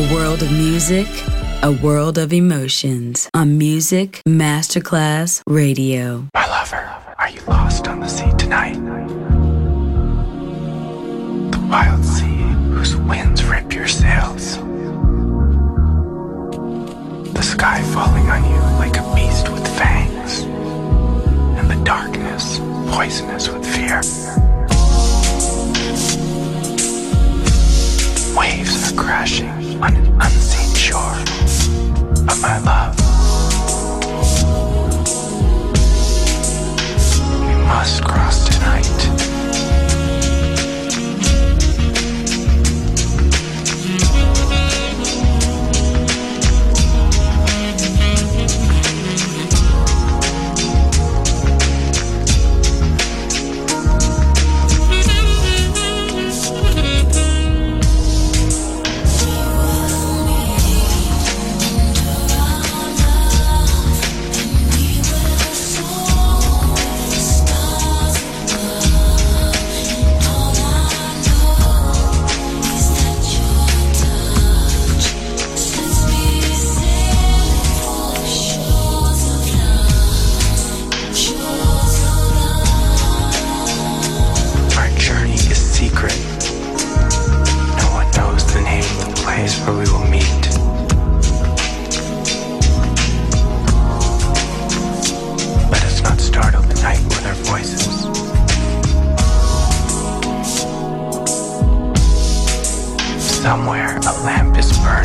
A world of music, a world of emotions on Music Masterclass Radio. My lover, are you lost on the sea tonight? The wild sea whose winds rip your sails. The sky falling on you like a beast with fangs. And the darkness poisonous with fear. Waves are crashing on an unseen shore of my love. We must cross tonight.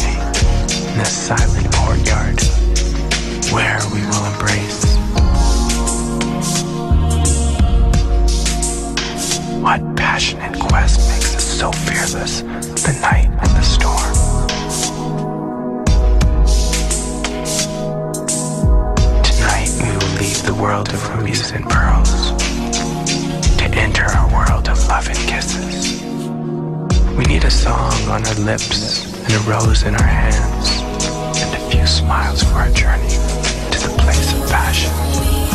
in a silent courtyard where we will embrace. What passionate quest makes us so fearless the night and the storm? Tonight we will leave the world of rubies and pearls to enter a world of love and kisses. We need a song on our lips and a rose in our hands, and a few smiles for our journey to the place of passion.